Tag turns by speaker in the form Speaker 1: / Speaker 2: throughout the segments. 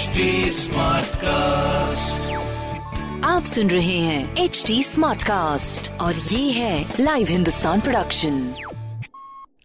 Speaker 1: HD cast
Speaker 2: आप सुन रहे हैं एच डी स्मार्ट कास्ट और ये है लाइव हिंदुस्तान प्रोडक्शन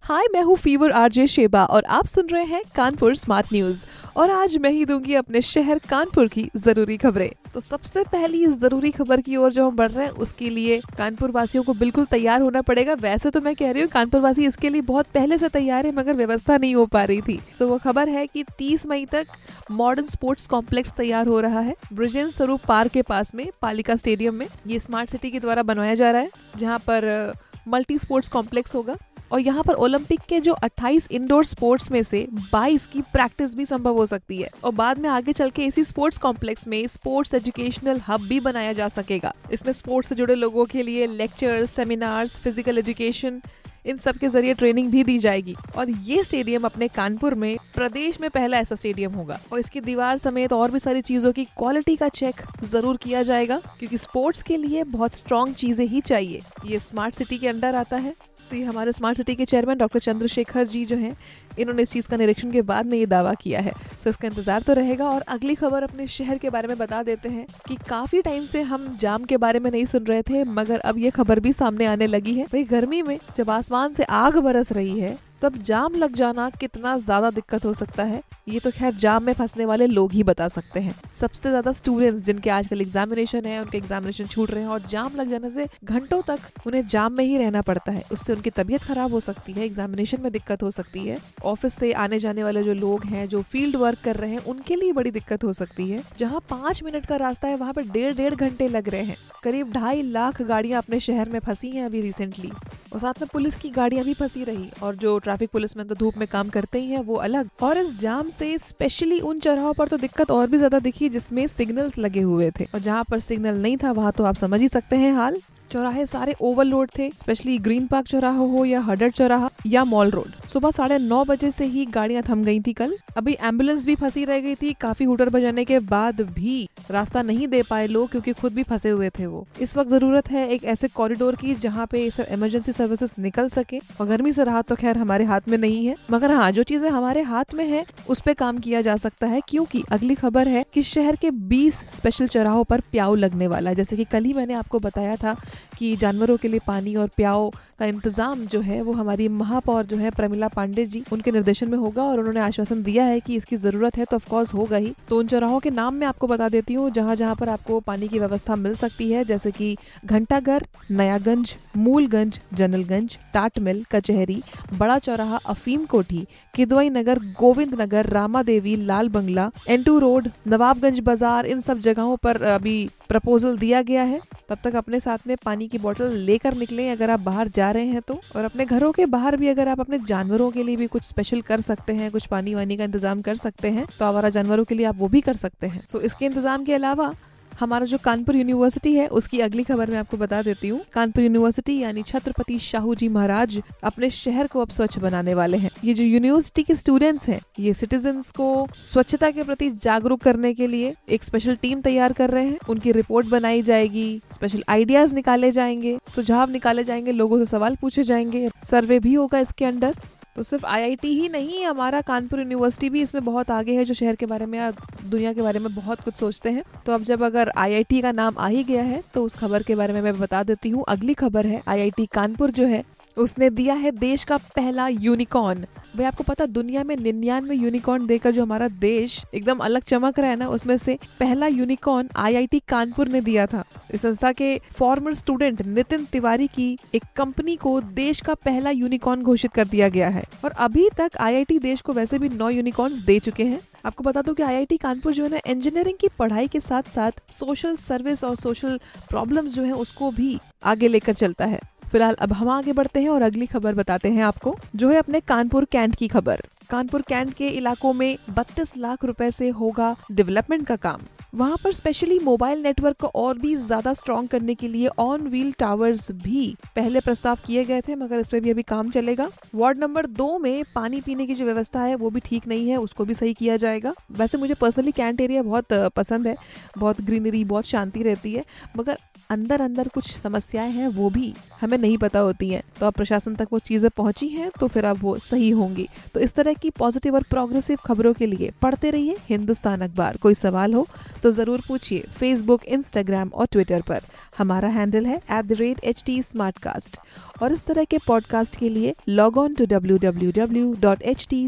Speaker 3: हाय मैं हूँ फीवर आरजे शेबा और आप सुन रहे हैं कानपुर स्मार्ट न्यूज़ और आज मैं ही दूँगी अपने शहर कानपुर की ज़रूरी खबरें। तो सबसे पहली ज़रूरी खबर की ओर जो हम बढ़ रहे हैं, उसके लिए कानपुर वासियों को बिल्कुल तैयार होना पड़ेगा। वैसे तो मैं कह रही हूँ कानपुर वासी इसके लिए बहुत पहले से तैयार है, मगर व्यवस्था नहीं हो पा रही थी। तो वो खबर है कि 30 मई तक मॉडर्न स्पोर्ट्स कॉम्प्लेक्स तैयार हो रहा है। ब्रिजेंद्र स्वरूप पार्क के पास में, पालिका स्टेडियम में। ये स्मार्ट सिटी के द्वारा बनवाया जा रहा है, जहाँ पर मल्टी स्पोर्ट्स कॉम्प्लेक्स होगा। और यहाँ पर ओलंपिक के जो 28 इंडोर स्पोर्ट्स में से 22 की प्रैक्टिस भी संभव हो सकती है। और बाद में आगे चल के इसी स्पोर्ट्स कॉम्प्लेक्स में स्पोर्ट्स एजुकेशनल हब भी बनाया जा सकेगा। इसमें स्पोर्ट्स से जुड़े लोगों के लिए लेक्चर्स सेमिनार्स फ़िज़िकल एजुकेशन इन सब के ज़रिए ट्रेनिंग भी दी जाएगी। और ये स्टेडियम अपने कानपुर में प्रदेश में पहला ऐसा स्टेडियम होगा। और इसकी दीवार समेत और भी सारी चीज़ों की क्वालिटी का चेक ज़रूर किया जाएगा, क्योंकि स्पोर्ट्स के लिए बहुत स्ट्रॉन्ग चीज़ें ही चाहिए। ये स्मार्ट सिटी के अंडर आता है। तो ये हमारे स्मार्ट सिटी के चेयरमैन डॉक्टर चंद्रशेखर जी जो हैं, इन्होंने इस चीज़ का निरीक्षण के बाद में ये दावा किया है। तो इसका इंतज़ार तो रहेगा और अगली खबर अपने शहर के बारे में बता देते हैं कि काफ़ी टाइम से हम जाम के बारे में नहीं सुन रहे थे, मगर अब ये खबर भी सामने आने लगी है। भाई गर्मी में जब आसमान से आग बरस रही है तब जाम लग जाना कितना ज़्यादा दिक्कत हो सकता है। ये तो खैर जाम में फंसने वाले लोग ही बता सकते हैं। सबसे ज़्यादा स्टूडेंट्स जिनके आजकल एग्जामिनेशन है, उनके एग्जामिनेशन छूट रहे हैं और जाम लग जाने से घंटों तक उन्हें जाम में ही रहना पड़ता है। उससे उनकी तबीयत खराब हो सकती है एग्जामिनेशन में दिक्कत हो सकती है। ऑफ़िस से आने जाने वाले जो लोग हैं, जो फ़ील्ड वर्क कर रहे हैं, उनके लिए बड़ी दिक्कत हो सकती है। जहाँ पाँच मिनट का रास्ता है, वहाँ पर डेढ़ डेढ़ घंटे लग रहे हैं। करीब ढाई लाख गाड़ियाँ अपने शहर में फंसी हैं अभी रिसेंटली और साथ में पुलिस की गाड़ियाँ भी फंसी रही और जो ट्रैफ़िक पुलिस में तो धूप में काम करते ही है, वो अलग। और इस जाम से स्पेशली उन चौराहों पर तो दिक्कत और भी ज़्यादा दिखी जिसमें सिग्नल्स लगे हुए थे। और जहाँ पर सिग्नल नहीं था, वहाँ तो आप समझ ही सकते हैं हाल। चौराहे सारे ओवरलोड थे स्पेशली ग्रीन पार्क चौराहा हो या हडर चौराहा या मॉल रोड सुबह साढ़े नौ बजे से ही गाड़ियाँ थम गई थी कल। अभी एंबुलेंस भी फंसी रह गई थी, काफ़ी हुटर बजाने के बाद भी रास्ता नहीं दे पाए लोग क्योंकि खुद भी फंसे हुए थे वो। इस वक्त ज़रूरत है एक ऐसे कॉरिडोर की जहाँ पे सब इमरजेंसी सर्विसेज़ निकल सके। और गर्मी से राहत तो खैर हमारे हाथ में नहीं है, मगर हाँ जो चीज़ें हमारे हाथ में है, उस पर काम किया जा सकता है, क्योंकि अगली खबर है कि शहर के 20 स्पेशल चौराहों पर प्याऊ लगने वाला है। जैसे कि कल ही मैंने आपको बताया था कि जानवरों के लिए पानी और प्याऊ का इंतज़ाम जो है, वो हमारी महापौर जो है प्रमिला पांडे जी, उनके निर्देशन में होगा और उन्होंने आश्वासन दिया है कि इसकी ज़रूरत है तो ऑफकोर्स होगा ही। तो उन चौराहों के नाम मैं आपको बता देती हूँ जहाँ जहाँ पर आपको पानी की व्यवस्था मिल सकती है, जैसे की घंटाघर, नयागंज, मूलगंज जनलगंज टाट मिल कचहरी, बड़ा चौराहा, अफीम कोठी, किदवई नगर, गोविंद नगर रामा देवी लाल बंगला, एंटू रोड, नवाबगंज बाज़ार, इन सब जगहों पर अभी प्रपोजल दिया गया है, तब तक अपने साथ में पानी की बोतल लेकर निकलें अगर आप बाहर जा रहे हैं तो। और अपने घरों के बाहर भी अगर आप अपने जानवरों के लिए भी कुछ स्पेशल कर सकते हैं, कुछ पानी वानी का इंतज़ाम कर सकते हैं तो आवारा जानवरों के लिए आप वो भी कर सकते हैं। तो इसके इंतज़ाम के अलावा हमारा जो कानपुर यूनिवर्सिटी है, उसकी अगली खबर मैं आपको बता देती हूँ। कानपुर यूनिवर्सिटी यानी छत्रपति शाहू जी महाराज अपने शहर को अब स्वच्छ बनाने वाले हैं। ये जो यूनिवर्सिटी के स्टूडेंट्स हैं, ये सिटीजन को स्वच्छता के प्रति जागरूक करने के लिए एक स्पेशल टीम तैयार कर रहे हैं। उनकी रिपोर्ट बनाई जाएगी स्पेशल आइडियाज़ निकाले जाएँगे, सुझाव निकाले जाएँगे, लोगों से सवाल पूछे जाएँगे। सर्वे भी होगा इसके अंडर तो सिर्फ़ आईआईटी ही नहीं, हमारा कानपुर यूनिवर्सिटी भी इसमें बहुत आगे है, जो शहर के बारे में या दुनिया के बारे में बहुत कुछ सोचते हैं। तो अब जब अगर आईआईटी का नाम आ ही गया है तो उस खबर के बारे में मैं बता देती हूँ। अगली खबर है आईआईटी कानपुर जो है उसने दिया है देश का पहला यूनिकॉर्न भाई, आपको पता, दुनिया में निन्यानवे यूनिकॉर्न देकर जो हमारा देश एकदम अलग चमक रहा है ना, उसमें से पहला यूनिकॉर्न आईआईटी कानपुर ने दिया था। इस संस्था के फॉर्मर स्टूडेंट नितिन तिवारी की एक कंपनी को देश का पहला यूनिकॉर्न घोषित कर दिया गया है। और अभी तक आईआईटी देश को वैसे भी नौ यूनिकॉर्न दे चुके हैं। आपको बता दूँ कि आईआईटी कानपुर जो है ना इंजीनियरिंग की पढ़ाई के साथ साथ सोशल सर्विस और सोशल प्रॉब्लम्स जो है, उसको भी आगे लेकर चलता है। फ़िलहाल अब हम आगे बढ़ते हैं और अगली खबर बताते हैं आपको, जो है अपने कानपुर कैंट की खबर। कानपुर कैंट के इलाकों में 32 लाख रुपए से होगा डेवलपमेंट का काम। वहाँ पर स्पेशली मोबाइल नेटवर्क को और भी ज़्यादा स्ट्रॉन्ग करने के लिए ऑन व्हील टावर्स भी पहले प्रस्ताव किए गए थे, मगर इस पर भी अभी काम चलेगा। वार्ड नंबर दो में पानी पीने की जो व्यवस्था है, वो भी ठीक नहीं है, उसको भी सही किया जाएगा। वैसे मुझे पर्सनली कैंट एरिया बहुत पसंद है, बहुत ग्रीनरी बहुत शांति रहती है, मगर अंदर अंदर कुछ समस्याएँ हैं, वो भी हमें नहीं पता होती हैं। तो अब प्रशासन तक वो चीज़ें पहुँची हैं तो फिर अब वो सही होंगी। तो इस तरह की पॉजिटिव और प्रोग्रेसिव खबरों के लिए पढ़ते रहिए हिंदुस्तान अखबार। कोई सवाल हो तो ज़रूर पूछिए फेसबुक इंस्टाग्राम और ट्विटर पर। हमारा हैंडल है एट और इस तरह के पॉडकास्ट के लिए log on to W W W dot H T